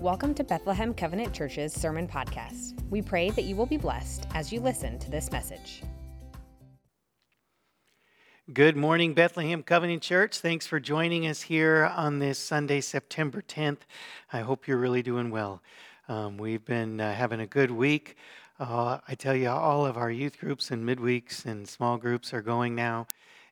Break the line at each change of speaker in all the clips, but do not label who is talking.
Welcome to Bethlehem Covenant Church's Sermon Podcast. We pray that you will be blessed as you listen to this message.
Good morning, Bethlehem Covenant Church. Thanks for joining us here on this Sunday, September 10th. I hope you're really doing well. Um, we've been uh, having a good week. Uh, I tell you, all of our youth groups and midweeks and small groups are going now,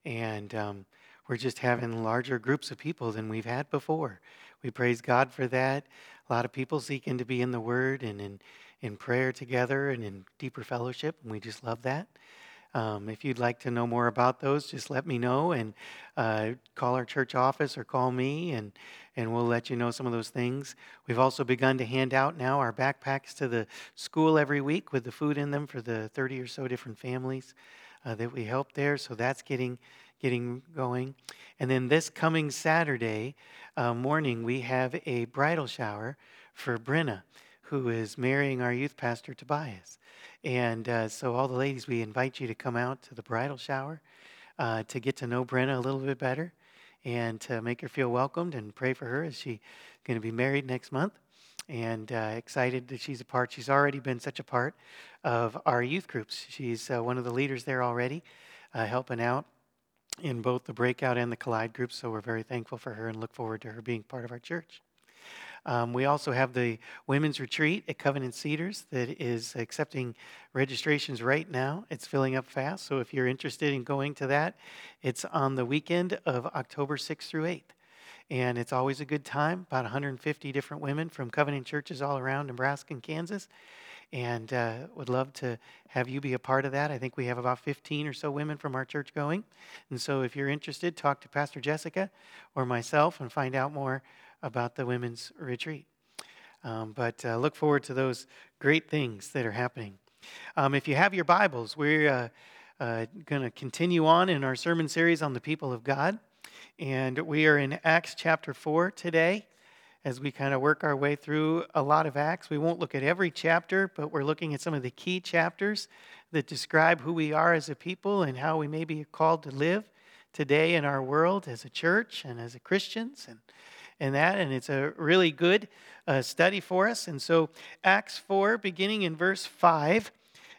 and um, we're just having larger groups of people than we've had before. We praise God for that a lot of people seeking to be in the Word and in, in prayer together and in deeper fellowship, and we just love that. Um, if you'd like to know more about those, just let me know and uh, call our church office or call me, and, and we'll let you know some of those things. We've also begun to hand out now our backpacks to the school every week with the food in them for the 30 or so different families uh, that we help there. So that's getting getting going. And then this coming Saturday uh, morning, we have a bridal shower for Brenna, who is marrying our youth pastor, Tobias. And uh, so, all the ladies, we invite you to come out to the bridal shower uh, to get to know Brenna a little bit better and to make her feel welcomed and pray for her as she's going to be married next month. And uh, excited that she's a part. She's already been such a part of our youth groups. She's uh, one of the leaders there already, uh, helping out in both the breakout and the collide groups. So we're very thankful for her and look forward to her being part of our church. Um, we also have the women's retreat at Covenant Cedars that is accepting registrations right now. It's filling up fast. So if you're interested in going to that, it's on the weekend of October 6th through 8th. And it's always a good time. About 150 different women from Covenant churches all around Nebraska and Kansas and uh, would love to have you be a part of that. I think we have about 15 or so women from our church going. And so if you're interested, talk to Pastor Jessica or myself and find out more about the women's retreat. Um, but uh, look forward to those great things that are happening. Um, if you have your Bibles, we're uh, uh going to continue on in our sermon series on the people of God. And we are in Acts chapter 4 today as we kind of work our way through a lot of Acts. We won't look at every chapter, but we're looking at some of the key chapters that describe who we are as a people and how we may be called to live today in our world as a church and as a Christians and, and that. And it's a really good uh, study for us. And so, Acts 4, beginning in verse 5,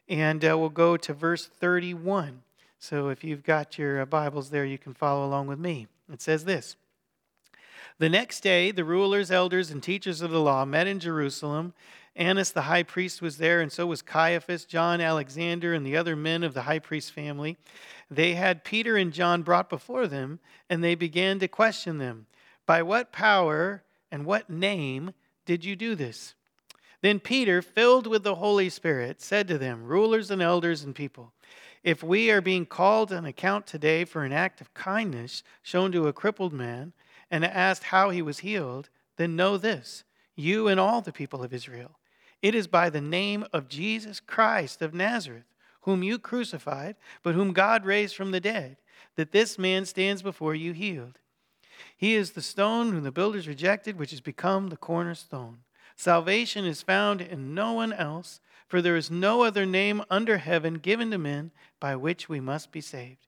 and uh, we'll go to verse 31. So, if you've got your uh, Bibles there, you can follow along with me. It says this. The next day, the rulers, elders, and teachers of the law met in Jerusalem. Annas the high priest was there, and so was Caiaphas, John, Alexander, and the other men of the high priest family. They had Peter and John brought before them, and they began to question them By what power and what name did you do this? Then Peter, filled with the Holy Spirit, said to them, Rulers and elders and people, if we are being called on account today for an act of kindness shown to a crippled man, and asked how he was healed, then know this, you and all the people of Israel. It is by the name of Jesus Christ of Nazareth, whom you crucified, but whom God raised from the dead, that this man stands before you healed. He is the stone whom the builders rejected, which has become the cornerstone. Salvation is found in no one else, for there is no other name under heaven given to men by which we must be saved.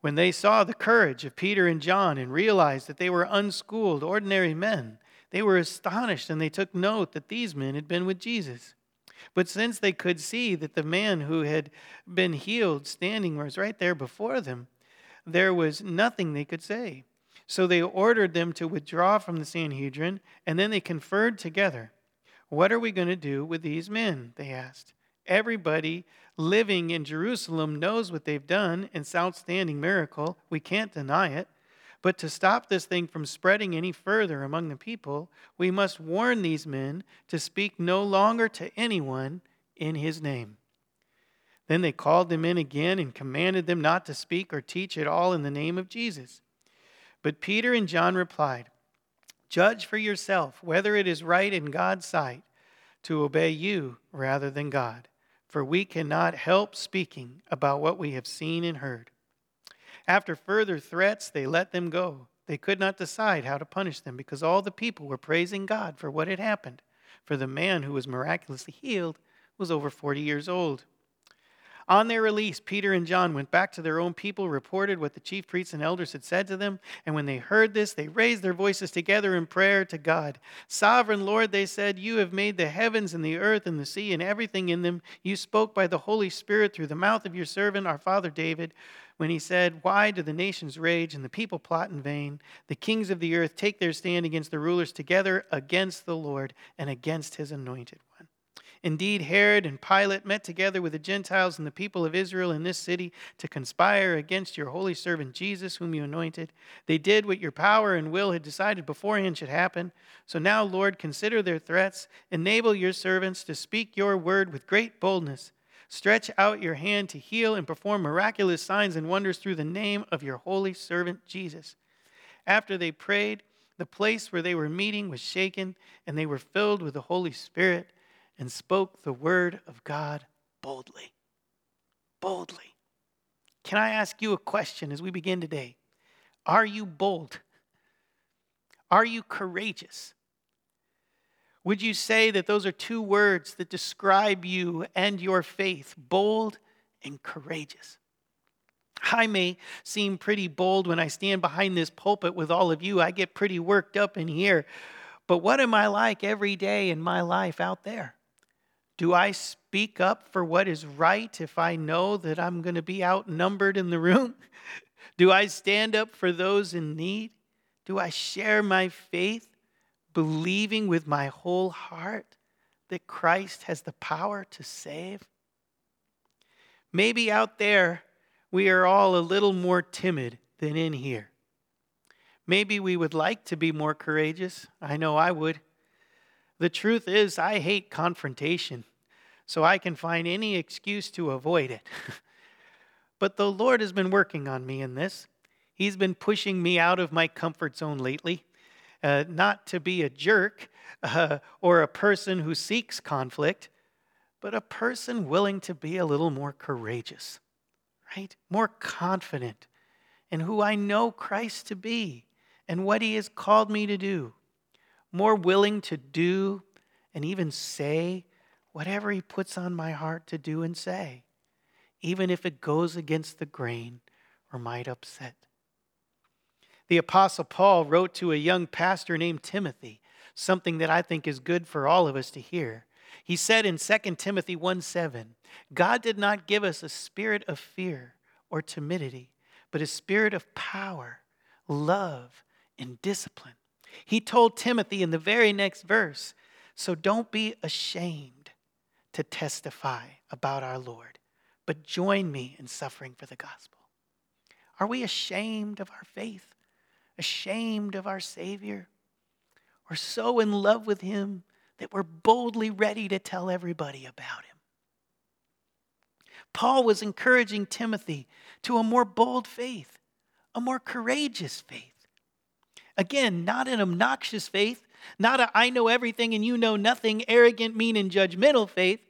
When they saw the courage of Peter and John and realized that they were unschooled, ordinary men, they were astonished and they took note that these men had been with Jesus. But since they could see that the man who had been healed standing was right there before them, there was nothing they could say. So they ordered them to withdraw from the Sanhedrin, and then they conferred together. What are we going to do with these men? They asked. Everybody living in Jerusalem knows what they've done. It's an outstanding miracle. We can't deny it. But to stop this thing from spreading any further among the people, we must warn these men to speak no longer to anyone in his name. Then they called them in again and commanded them not to speak or teach at all in the name of Jesus. But Peter and John replied, Judge for yourself whether it is right in God's sight to obey you rather than God for we cannot help speaking about what we have seen and heard. After further threats, they let them go. They could not decide how to punish them because all the people were praising God for what had happened. For the man who was miraculously healed was over 40 years old. On their release, Peter and John went back to their own people, reported what the chief priests and elders had said to them. And when they heard this, they raised their voices together in prayer to God. Sovereign Lord, they said, You have made the heavens and the earth and the sea and everything in them. You spoke by the Holy Spirit through the mouth of your servant, our father David, when he said, Why do the nations rage and the people plot in vain? The kings of the earth take their stand against the rulers together against the Lord and against his anointed. Indeed, Herod and Pilate met together with the Gentiles and the people of Israel in this city to conspire against your holy servant Jesus, whom you anointed. They did what your power and will had decided beforehand should happen. So now, Lord, consider their threats. Enable your servants to speak your word with great boldness. Stretch out your hand to heal and perform miraculous signs and wonders through the name of your holy servant Jesus. After they prayed, the place where they were meeting was shaken, and they were filled with the Holy Spirit and spoke the word of God boldly. Boldly. Can I ask you a question as we begin today? Are you bold? Are you courageous? Would you say that those are two words that describe you and your faith bold and courageous? I may seem pretty bold when I stand behind this pulpit with all of you. I get pretty worked up in here. But what am I like every day in my life out there? Do I speak up for what is right if I know that I'm going to be outnumbered in the room? Do I stand up for those in need? Do I share my faith, believing with my whole heart that Christ has the power to save? Maybe out there we are all a little more timid than in here. Maybe we would like to be more courageous. I know I would. The truth is, I hate confrontation, so I can find any excuse to avoid it. but the Lord has been working on me in this. He's been pushing me out of my comfort zone lately, uh, not to be a jerk uh, or a person who seeks conflict, but a person willing to be a little more courageous, right? More confident in who I know Christ to be and what He has called me to do more willing to do and even say whatever He puts on my heart to do and say, even if it goes against the grain or might upset. The Apostle Paul wrote to a young pastor named Timothy something that I think is good for all of us to hear. He said in 2 Timothy 1 7, God did not give us a spirit of fear or timidity, but a spirit of power, love, and discipline. He told Timothy in the very next verse, So don't be ashamed to testify about our Lord, but join me in suffering for the gospel. Are we ashamed of our faith? Ashamed of our Savior? Or so in love with Him that we're boldly ready to tell everybody about Him? Paul was encouraging Timothy to a more bold faith, a more courageous faith. Again, not an obnoxious faith, not a I know everything and you know nothing, arrogant, mean, and judgmental faith,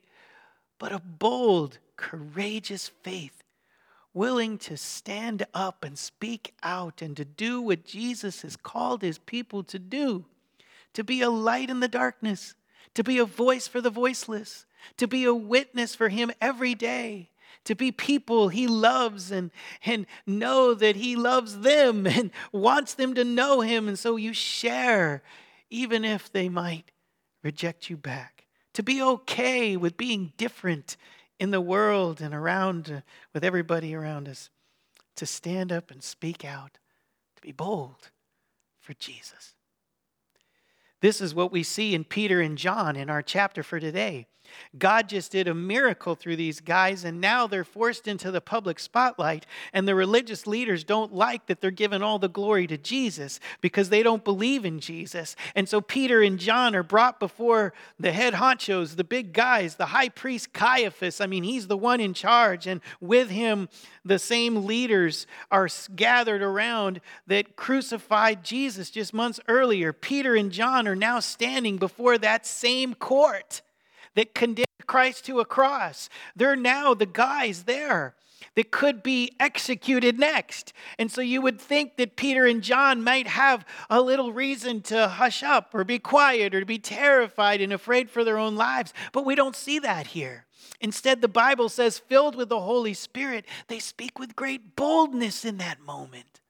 but a bold, courageous faith, willing to stand up and speak out and to do what Jesus has called his people to do to be a light in the darkness, to be a voice for the voiceless, to be a witness for him every day, to be people he loves and, and know that he loves them and wants them to know him. And so you share, even if they might reject you back. To be okay with being different in the world and around uh, with everybody around us. To stand up and speak out. To be bold for Jesus. This is what we see in Peter and John in our chapter for today. God just did a miracle through these guys, and now they're forced into the public spotlight. And the religious leaders don't like that they're giving all the glory to Jesus because they don't believe in Jesus. And so Peter and John are brought before the head honchos, the big guys, the high priest Caiaphas. I mean, he's the one in charge. And with him, the same leaders are gathered around that crucified Jesus just months earlier. Peter and John are now standing before that same court that condemned Christ to a cross. They're now the guys there that could be executed next. And so you would think that Peter and John might have a little reason to hush up or be quiet or to be terrified and afraid for their own lives. But we don't see that here. Instead, the Bible says, filled with the Holy Spirit, they speak with great boldness in that moment.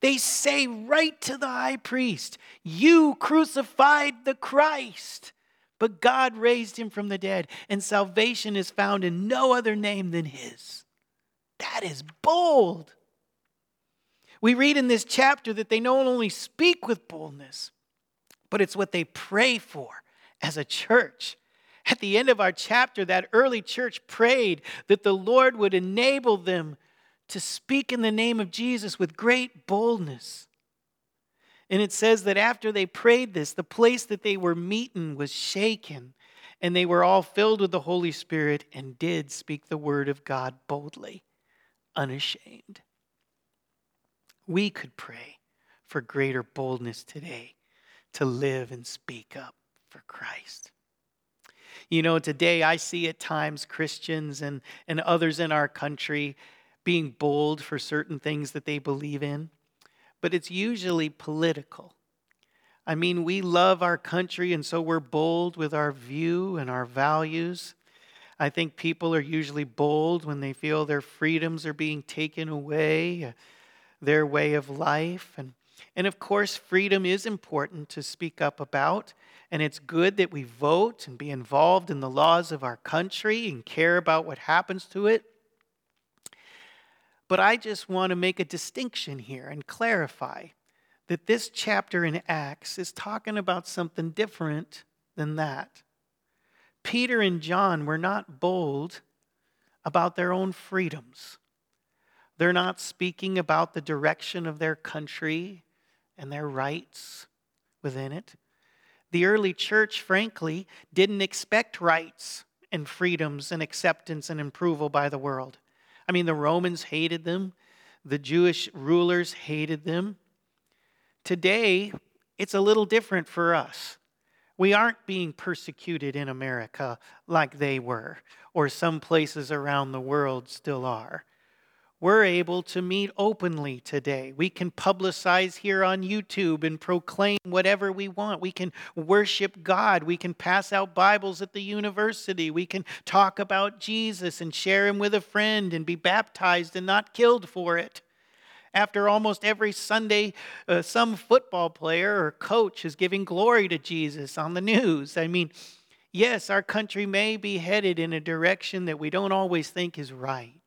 They say right to the high priest, You crucified the Christ, but God raised him from the dead, and salvation is found in no other name than his. That is bold. We read in this chapter that they not only speak with boldness, but it's what they pray for as a church. At the end of our chapter, that early church prayed that the Lord would enable them to speak in the name of Jesus with great boldness. And it says that after they prayed this, the place that they were meeting was shaken, and they were all filled with the Holy Spirit and did speak the word of God boldly, unashamed. We could pray for greater boldness today to live and speak up for Christ. You know, today I see at times Christians and, and others in our country being bold for certain things that they believe in, but it's usually political. I mean, we love our country, and so we're bold with our view and our values. I think people are usually bold when they feel their freedoms are being taken away, their way of life. And, and of course, freedom is important to speak up about. And it's good that we vote and be involved in the laws of our country and care about what happens to it. But I just want to make a distinction here and clarify that this chapter in Acts is talking about something different than that. Peter and John were not bold about their own freedoms. They're not speaking about the direction of their country and their rights within it. The early church, frankly, didn't expect rights and freedoms and acceptance and approval by the world. I mean, the Romans hated them, the Jewish rulers hated them. Today, it's a little different for us. We aren't being persecuted in America like they were, or some places around the world still are we're able to meet openly today. We can publicize here on YouTube and proclaim whatever we want. We can worship God. We can pass out Bibles at the university. We can talk about Jesus and share Him with a friend and be baptized and not killed for it. After almost every Sunday, uh, some football player or coach is giving glory to Jesus on the news. I mean, yes, our country may be headed in a direction that we don't always think is right.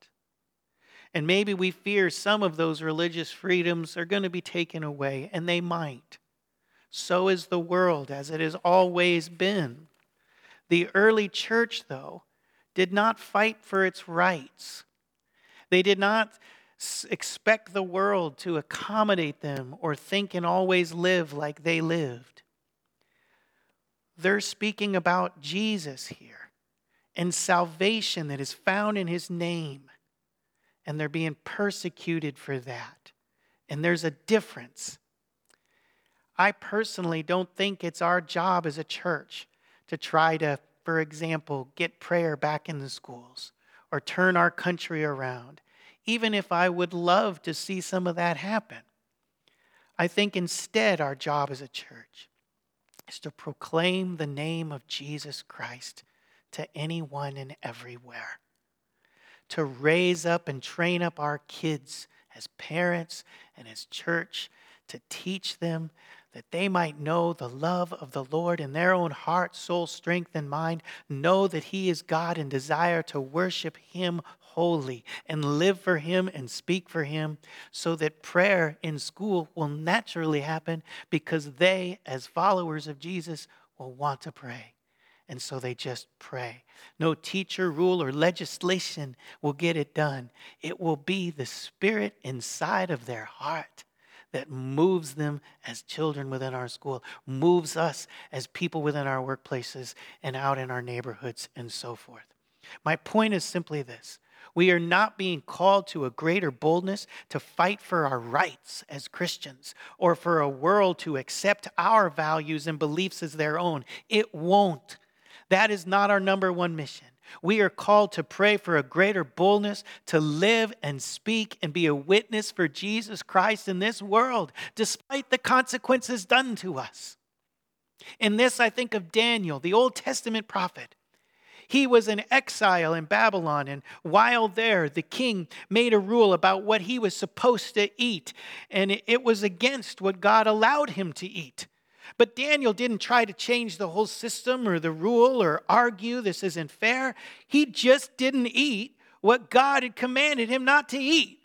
And maybe we fear some of those religious freedoms are going to be taken away, and they might. So is the world, as it has always been. The early church, though, did not fight for its rights. They did not expect the world to accommodate them or think and always live like they lived. They're speaking about Jesus here and salvation that is found in his name and they're being persecuted for that. And there's a difference. I personally don't think it's our job as a church to try to, for example, get prayer back in the schools or turn our country around, even if I would love to see some of that happen. I think instead our job as a church is to proclaim the name of Jesus Christ to anyone and everywhere to raise up and train up our kids as parents and as church to teach them that they might know the love of the Lord in their own heart, soul, strength, and mind, know that He is God and desire to worship Him wholly and live for Him and speak for Him, so that prayer in school will naturally happen because they, as followers of Jesus, will want to pray. And so they just pray. No teacher, rule, or legislation will get it done. It will be the spirit inside of their heart that moves them as children within our school, moves us as people within our workplaces and out in our neighborhoods and so forth. My point is simply this we are not being called to a greater boldness to fight for our rights as Christians or for a world to accept our values and beliefs as their own. It won't. That is not our number one mission. We are called to pray for a greater boldness to live and speak and be a witness for Jesus Christ in this world, despite the consequences done to us. In this, I think of Daniel, the Old Testament prophet. He was in exile in Babylon, and while there, the king made a rule about what he was supposed to eat, and it was against what God allowed him to eat. But Daniel didn't try to change the whole system or the rule or argue this isn't fair. He just didn't eat what God had commanded him not to eat.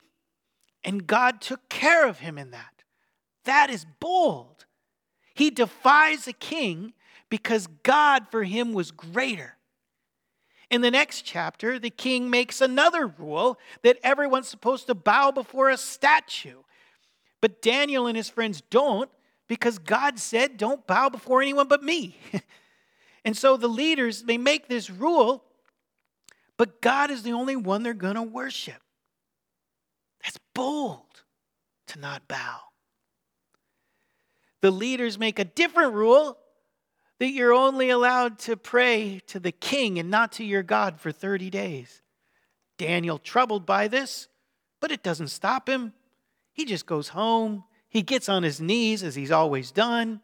And God took care of him in that. That is bold. He defies a king because God for him was greater. In the next chapter, the king makes another rule that everyone's supposed to bow before a statue. But Daniel and his friends don't because God said, Don't bow before anyone but me. and so the leaders, they make this rule, but God is the only one they're going to worship. That's bold to not bow. The leaders make a different rule that you're only allowed to pray to the king and not to your God for 30 days. Daniel, troubled by this, but it doesn't stop him. He just goes home he gets on his knees as he's always done,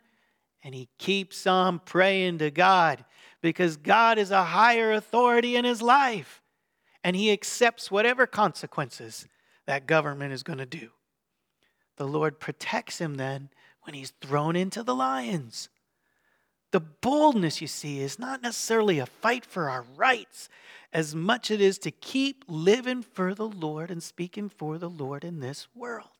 and he keeps on praying to God because God is a higher authority in his life, and he accepts whatever consequences that government is going to do. The Lord protects him then when he's thrown into the lions. The boldness, you see, is not necessarily a fight for our rights as much it is to keep living for the Lord and speaking for the Lord in this world.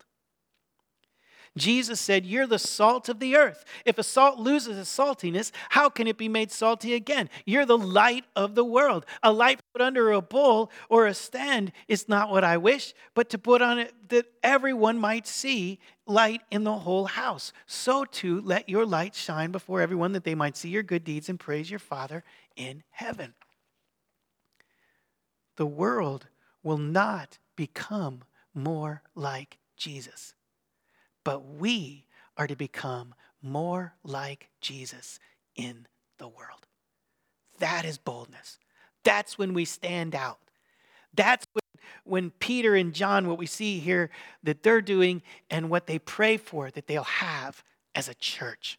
Jesus said, You're the salt of the earth. If a salt loses its saltiness, how can it be made salty again? You're the light of the world. A light put under a bowl or a stand is not what I wish, but to put on it that everyone might see light in the whole house. So too, let your light shine before everyone that they might see your good deeds and praise your Father in heaven. The world will not become more like Jesus but we are to become more like Jesus in the world. That is boldness. That's when we stand out. That's when, when Peter and John, what we see here that they're doing and what they pray for that they'll have as a church.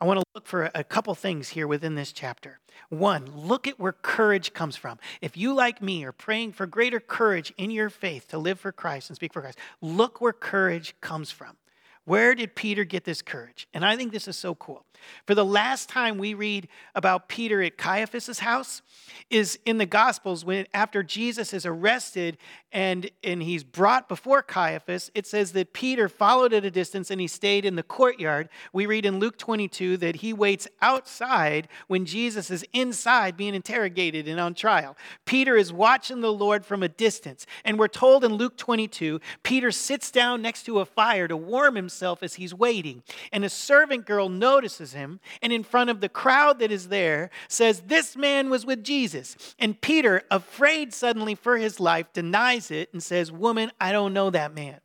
I want to look for a couple things here within this chapter. One, look at where courage comes from. If you, like me, are praying for greater courage in your faith to live for Christ and speak for Christ, look where courage comes from. Where did Peter get this courage? And I think this is so cool. For the last time we read about Peter at Caiaphas's house is in the Gospels when after Jesus is arrested and, and he's brought before Caiaphas, it says that Peter followed at a distance and he stayed in the courtyard. We read in Luke 22 that he waits outside when Jesus is inside being interrogated and on trial. Peter is watching the Lord from a distance. And we're told in Luke 22, Peter sits down next to a fire to warm himself as he's waiting. And a servant girl notices him and in front of the crowd that is there says, This man was with Jesus. And Peter, afraid suddenly for his life, denies it and says, Woman, I don't know that man.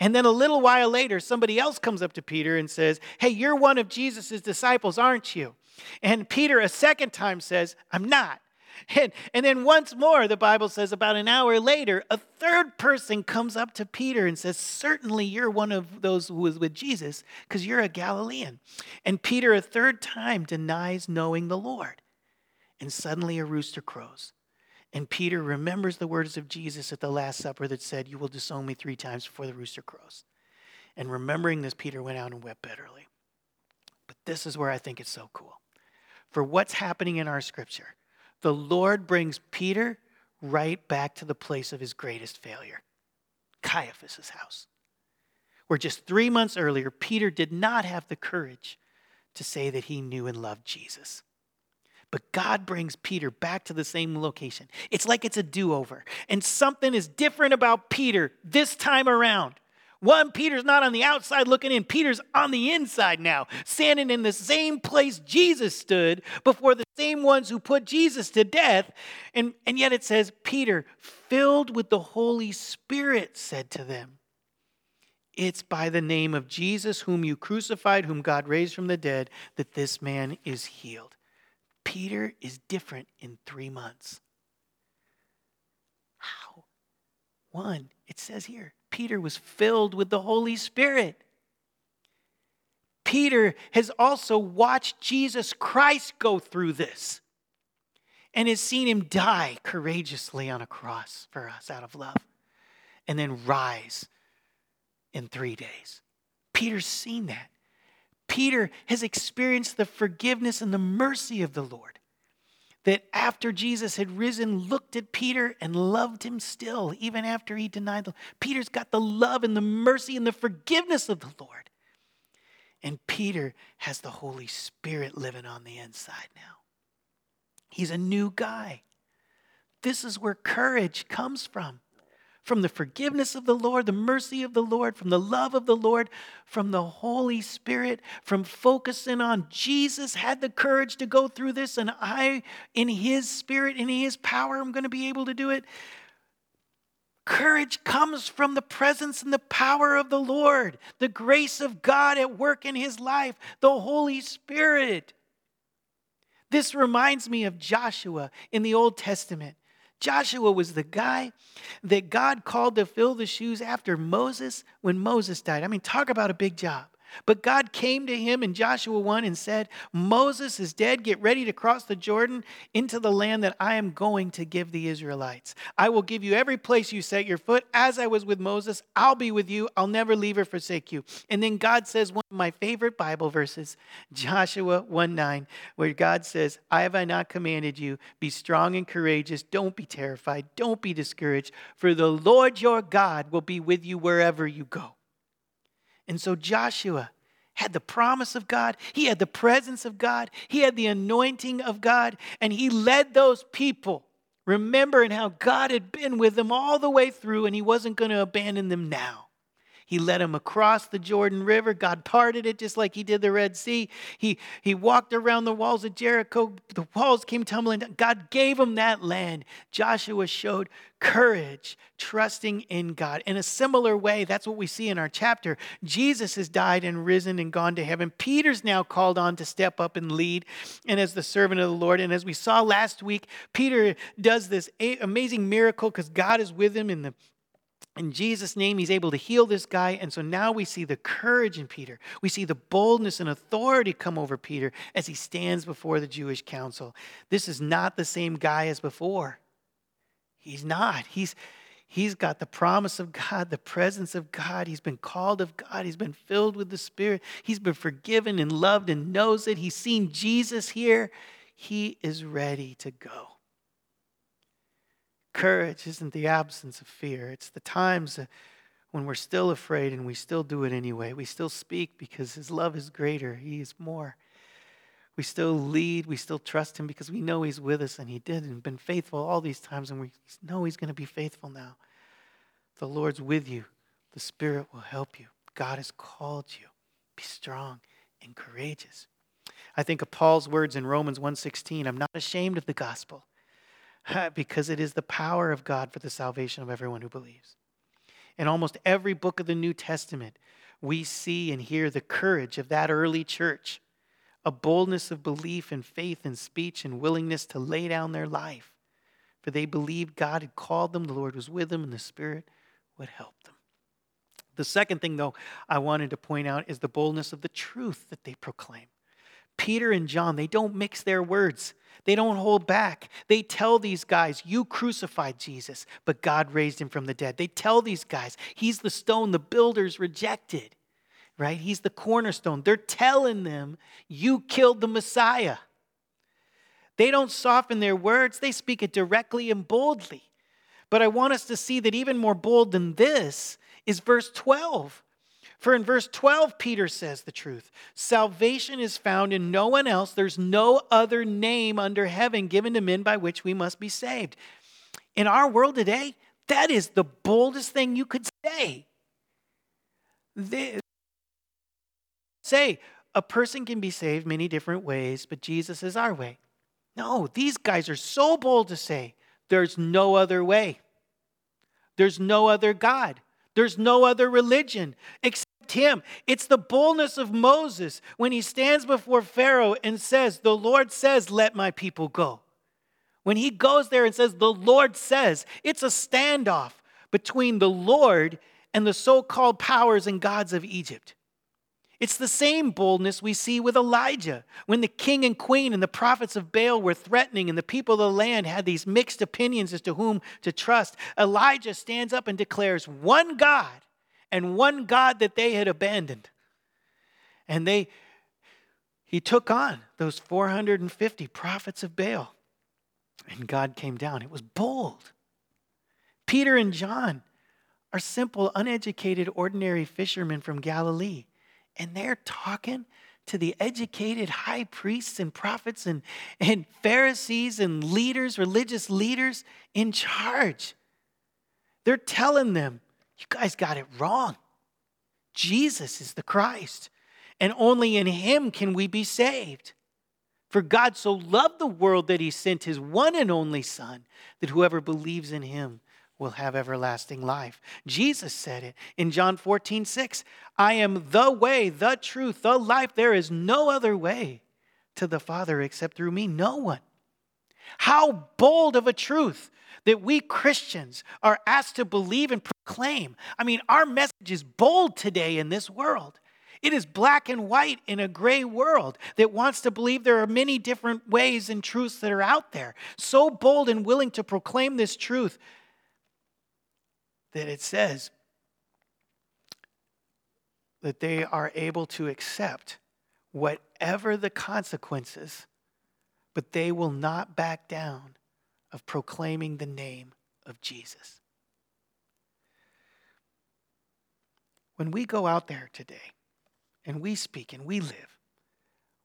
And then a little while later, somebody else comes up to Peter and says, Hey, you're one of Jesus' disciples, aren't you? And Peter, a second time, says, I'm not. And, and then once more, the Bible says about an hour later, a third person comes up to Peter and says, Certainly you're one of those who was with Jesus because you're a Galilean. And Peter, a third time, denies knowing the Lord. And suddenly a rooster crows. And Peter remembers the words of Jesus at the Last Supper that said, You will disown me three times before the rooster crows. And remembering this, Peter went out and wept bitterly. But this is where I think it's so cool. For what's happening in our scripture, the Lord brings Peter right back to the place of his greatest failure Caiaphas' house. Where just three months earlier, Peter did not have the courage to say that he knew and loved Jesus. But God brings Peter back to the same location. It's like it's a do over. And something is different about Peter this time around. One, Peter's not on the outside looking in, Peter's on the inside now, standing in the same place Jesus stood before the same ones who put Jesus to death. And, and yet it says, Peter, filled with the Holy Spirit, said to them, It's by the name of Jesus, whom you crucified, whom God raised from the dead, that this man is healed. Peter is different in three months. How? One, it says here, Peter was filled with the Holy Spirit. Peter has also watched Jesus Christ go through this and has seen him die courageously on a cross for us out of love and then rise in three days. Peter's seen that. Peter has experienced the forgiveness and the mercy of the Lord. That after Jesus had risen, looked at Peter and loved him still, even after he denied them. Peter's got the love and the mercy and the forgiveness of the Lord. And Peter has the Holy Spirit living on the inside now. He's a new guy. This is where courage comes from from the forgiveness of the Lord, the mercy of the Lord, from the love of the Lord, from the Holy Spirit, from focusing on Jesus had the courage to go through this, and I, in His Spirit, in His power, I'm going to be able to do it. Courage comes from the presence and the power of the Lord, the grace of God at work in his life, the Holy Spirit. This reminds me of Joshua in the Old Testament. Joshua was the guy that God called to fill the shoes after Moses when Moses died. I mean, talk about a big job. But God came to him in Joshua 1 and said, Moses is dead. Get ready to cross the Jordan into the land that I am going to give the Israelites. I will give you every place you set your foot. As I was with Moses, I'll be with you. I'll never leave or forsake you. And then God says one of my favorite Bible verses, Joshua 1 9, where God says, I have I not commanded you, be strong and courageous. Don't be terrified. Don't be discouraged, for the Lord your God will be with you wherever you go. And so Joshua had the promise of God, he had the presence of God, he had the anointing of God, and he led those people, remembering how God had been with them all the way through and he wasn't going to abandon them now. He led him across the Jordan River. God parted it just like he did the Red Sea. He, he walked around the walls of Jericho. The walls came tumbling down. God gave him that land. Joshua showed courage, trusting in God. In a similar way, that's what we see in our chapter. Jesus has died and risen and gone to heaven. Peter's now called on to step up and lead and as the servant of the Lord. And as we saw last week, Peter does this amazing miracle because God is with him in the in Jesus' name, he's able to heal this guy. And so now we see the courage in Peter. We see the boldness and authority come over Peter as he stands before the Jewish council. This is not the same guy as before. He's not. He's, he's got the promise of God, the presence of God. He's been called of God. He's been filled with the Spirit. He's been forgiven and loved and knows it. He's seen Jesus here. He is ready to go. Courage isn't the absence of fear, it's the times when we're still afraid and we still do it anyway. We still speak because His love is greater, He is more. We still lead, we still trust Him because we know He's with us and He did and been faithful all these times, and we know He's going to be faithful now. The Lord's with you, the Spirit will help you. God has called you. Be strong and courageous. I think of Paul's words in Romans 1:16, I'm not ashamed of the gospel because it is the power of God for the salvation of everyone who believes. In almost every book of the New Testament, we see and hear the courage of that early church, a boldness of belief and faith and speech and willingness to lay down their life. For they believed God had called them, the Lord was with them, and the Spirit would help them. The second thing, though, I wanted to point out is the boldness of the truth that they proclaim. Peter and John, they don't mix their words. They don't hold back. They tell these guys, You crucified Jesus, but God raised him from the dead. They tell these guys, He's the stone the builders rejected, right? He's the cornerstone. They're telling them, You killed the Messiah. They don't soften their words, they speak it directly and boldly. But I want us to see that even more bold than this is verse 12. For in verse 12, Peter says the truth Salvation is found in no one else. There's no other name under heaven given to men by which we must be saved. In our world today, that is the boldest thing you could say. say, a person can be saved many different ways, but Jesus is our way. No, these guys are so bold to say, there's no other way. There's no other God. There's no other religion except him. It's the boldness of Moses when he stands before Pharaoh and says, The Lord says, Let my people go. When he goes there and says, The Lord says, it's a standoff. between the Lord and the so called powers and gods of Egypt. It's the same boldness we see with Elijah when the king and queen and the prophets of Baal were threatening and the people of the land had these mixed opinions as to whom to trust. Elijah stands up and declares one God and one God that they had abandoned. And they he took on those 450 prophets of Baal. And God came down. It was bold. Peter and John are simple, uneducated, ordinary fishermen from Galilee and they're talking to the educated high priests and prophets and, and Pharisees and leaders, religious leaders in charge. They're telling them, you guys got it wrong. Jesus is the Christ, and only in him can we be saved. For God so loved the world that he sent his one and only Son, that whoever believes in him will have everlasting life. Jesus said it in John 14, 6. I am the way, the truth, the life. There is no other way to the Father except through me. No one. How bold of a truth that we Christians are asked to believe and proclaim. I mean, our message is bold today in this world. It is black and white in a gray world that wants to believe there are many different ways and truths that are out there. So bold and willing to proclaim this truth that it says that they are able to accept whatever the consequences, but they will not back down of proclaiming the name of Jesus. When we go out there today and we speak and we live,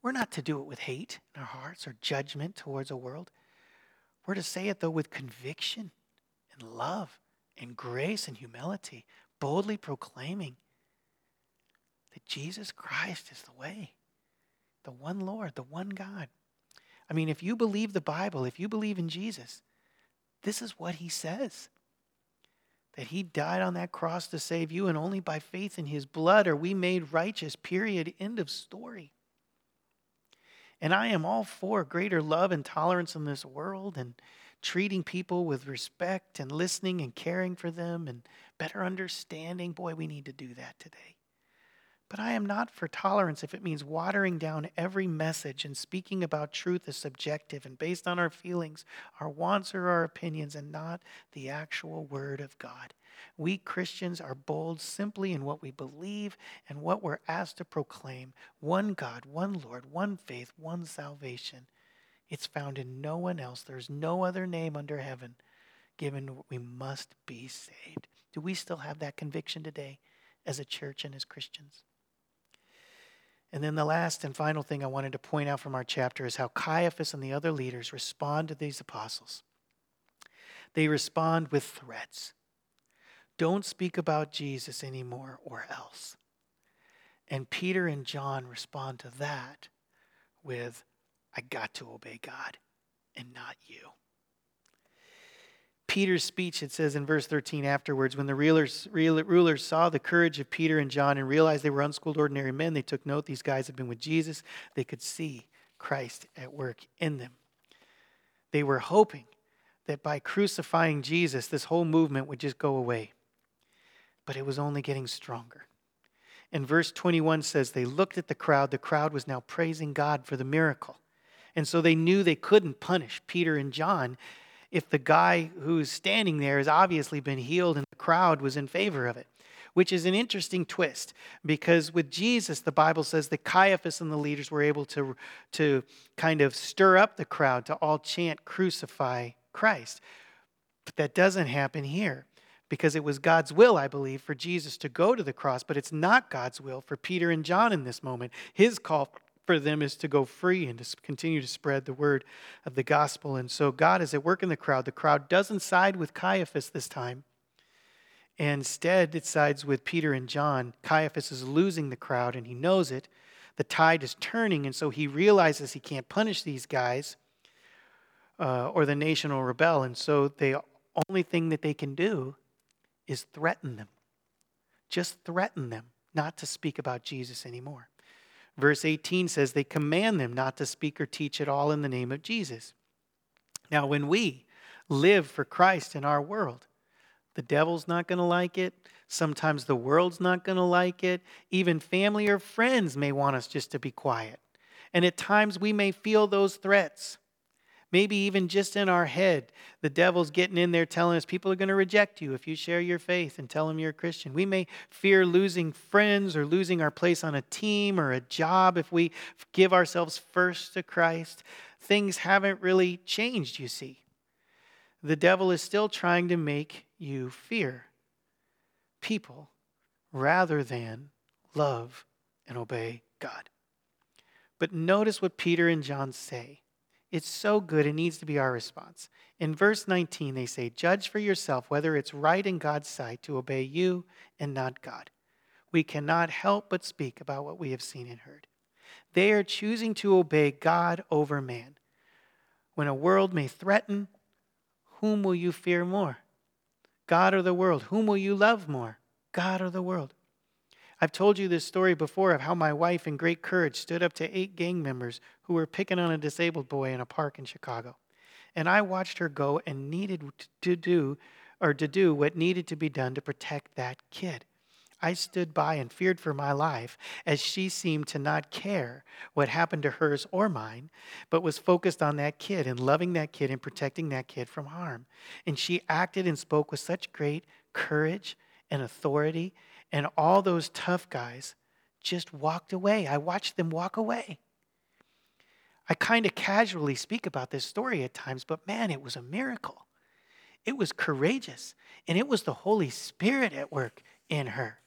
we're not to do it with hate in our hearts or judgment towards a world. We're to say it, though, with conviction and love and grace and humility, boldly proclaiming that Jesus Christ is the way, the one Lord, the one God. I mean, if you believe the Bible, if you believe in Jesus, this is what he says that he died on that cross to save you, and only by faith in his blood are we made righteous. Period. End of story. And I am all for greater love and tolerance in this world and treating people with respect and listening and caring for them and better understanding. Boy, we need to do that today. But I am not for tolerance if it means watering down every message and speaking about truth as subjective and based on our feelings, our wants, or our opinions, and not the actual Word of God. We Christians are bold simply in what we believe and what we're asked to proclaim one God, one Lord, one faith, one salvation. It's found in no one else. There's no other name under heaven given we must be saved. Do we still have that conviction today as a church and as Christians? And then the last and final thing I wanted to point out from our chapter is how Caiaphas and the other leaders respond to these apostles. They respond with threats. Don't speak about Jesus anymore or else. And Peter and John respond to that with I got to obey God and not you. Peter's speech, it says in verse 13 afterwards, when the rulers, rulers saw the courage of Peter and John and realized they were unschooled, ordinary men, they took note these guys had been with Jesus. They could see Christ at work in them. They were hoping that by crucifying Jesus, this whole movement would just go away. But it was only getting stronger. And verse 21 says, They looked at the crowd. The crowd was now praising God for the miracle. And so they knew they couldn't punish Peter and John if the guy who's standing there has obviously been healed and the crowd was in favor of it, which is an interesting twist because with Jesus, the Bible says that Caiaphas and the leaders were able to, to kind of stir up the crowd to all chant, Crucify Christ. But that doesn't happen here because it was God's will, I believe, for Jesus to go to the cross, but it's not God's will for Peter and John in this moment. His call for them is to go free and to continue to spread the word of the gospel. And so God is at work in the crowd. The crowd doesn't side with Caiaphas this time. Instead, it sides with Peter and John. Caiaphas is losing the crowd, and he knows it. The tide is turning, and so he realizes he can't punish these guys uh, or the nation will rebel. And so the only thing that they can do is threaten them. Just threaten them not to speak about Jesus anymore. Verse 18 says they command them not to speak or teach at all in the name of Jesus. Now, when we live for Christ in our world, The devil's not going to like it. Sometimes the world's not going to like it. Even family or friends may want us just to be quiet. And at times we may feel those threats. Maybe even just in our head, the devil's getting in there telling us people are going to reject you if you share your faith and tell them you're a Christian. We may fear losing friends or losing our place on a team or a job if we give ourselves first to Christ. Things haven't really changed, you see. The devil is still trying to make you fear people rather than love and obey God. But notice what Peter and John say. It's so good, it needs to be our response. In verse 19, they say, Judge for yourself whether it's right in God's sight to obey you and not God. We cannot help but speak about what we have seen and heard. They are choosing to obey God over man. When a world may threaten, whom will you fear more? God or the world? Whom will you love more? God or the world? I've told you this story before of how my wife, in great courage, stood up to eight gang members who were picking on a disabled boy in a park in Chicago. And I watched her go and needed to do or to do what needed to be done to protect that kid. I stood by and feared for my life as she seemed to not care what happened to hers or mine, but was focused on that kid and loving that kid and protecting that kid from harm. And she acted and spoke with such great courage and authority and all those tough guys just walked away. I watched them walk away. I kind of casually speak about this story at times, but man, it was a miracle. It was courageous, and it was the Holy Spirit at work in her.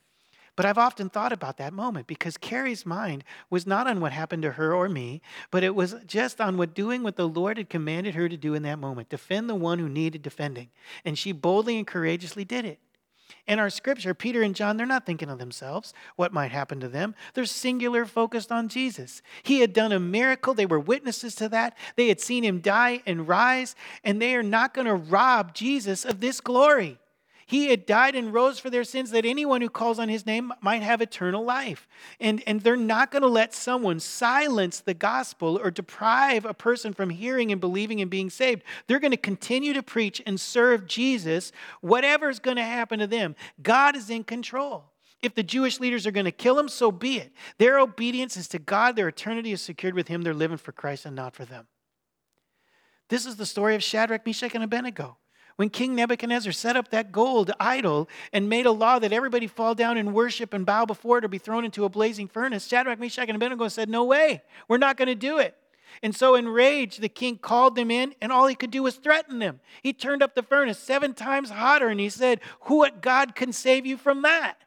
But I've often thought about that moment because Carrie's mind was not on what happened to her or me, but it was just on what doing what the Lord had commanded her to do in that moment defend the one who needed defending. And she boldly and courageously did it. In our scripture, Peter and John, they're not thinking of themselves, what might happen to them. They're singular focused on Jesus. He had done a miracle. They were witnesses to that. They had seen him die and rise, and they are not going to rob Jesus of this glory. He had died and rose for their sins that anyone who calls on his name might have eternal life. And, and they're not going to let someone silence the gospel or deprive a person from hearing and believing and being saved. They're going to continue to preach and serve Jesus, whatever's going to happen to them. God is in control. If the Jewish leaders are going to kill him, so be it. Their obedience is to God, their eternity is secured with him. They're living for Christ and not for them. This is the story of Shadrach, Meshach, and Abednego. When King Nebuchadnezzar set up that gold idol and made a law that everybody fall down and worship and bow before it or be thrown into a blazing furnace, Shadrach, Meshach, and Abednego said, No way, we're not going to do it. And so, enraged, the king called them in, and all he could do was threaten them. He turned up the furnace seven times hotter, and he said, Who at God can save you from that?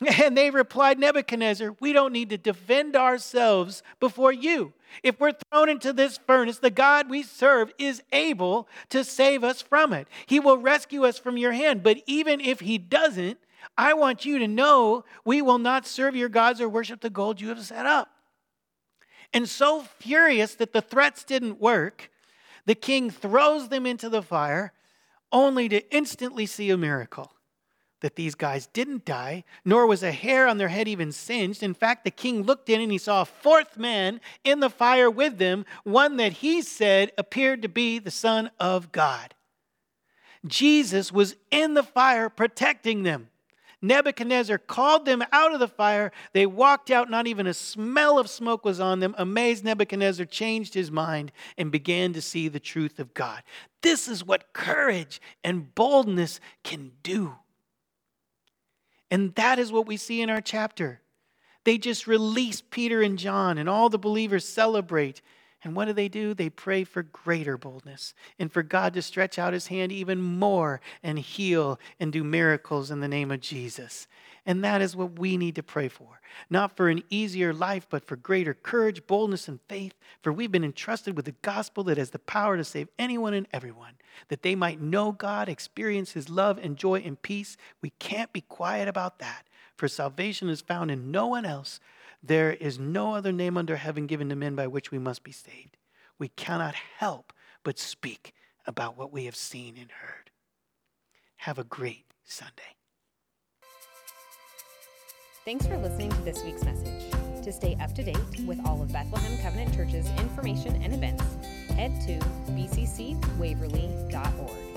And they replied, Nebuchadnezzar, we don't need to defend ourselves before you. If we're thrown into this furnace, the God we serve is able to save us from it. He will rescue us from your hand. But even if He doesn't, I want you to know we will not serve your gods or worship the gold you have set up. And so furious that the threats didn't work, the king throws them into the fire only to instantly see a miracle that these guys didn't die, nor was a hair on their head even singed. In fact, the king looked in and he saw a fourth man in the fire with them, one that he said appeared to be the Son of God. Jesus was in the fire protecting them. Nebuchadnezzar called them out of the fire. They walked out, not even a smell of smoke was on them. Amazed, Nebuchadnezzar changed his mind and began to see the truth of God. This is what courage and boldness can do. And that is what we see in our chapter. They just release Peter and John, and all the believers celebrate. And what do they do? They pray for greater boldness and for God to stretch out his hand even more and heal and do miracles in the name of Jesus. And that is what we need to pray for. Not for an easier life, but for greater courage, boldness, and faith. For we've been entrusted with the gospel that has the power to save anyone and everyone, that they might know God, experience his love and joy and peace. We can't be quiet about that. For salvation is found in no one else. There is no other name under heaven given to men by which we must be saved. We cannot help but speak about what we have seen and heard. Have a great Sunday.
Thanks for listening to this week's message. To stay up to date with all of Bethlehem Covenant Church's information and events, head to bccwaverly.org.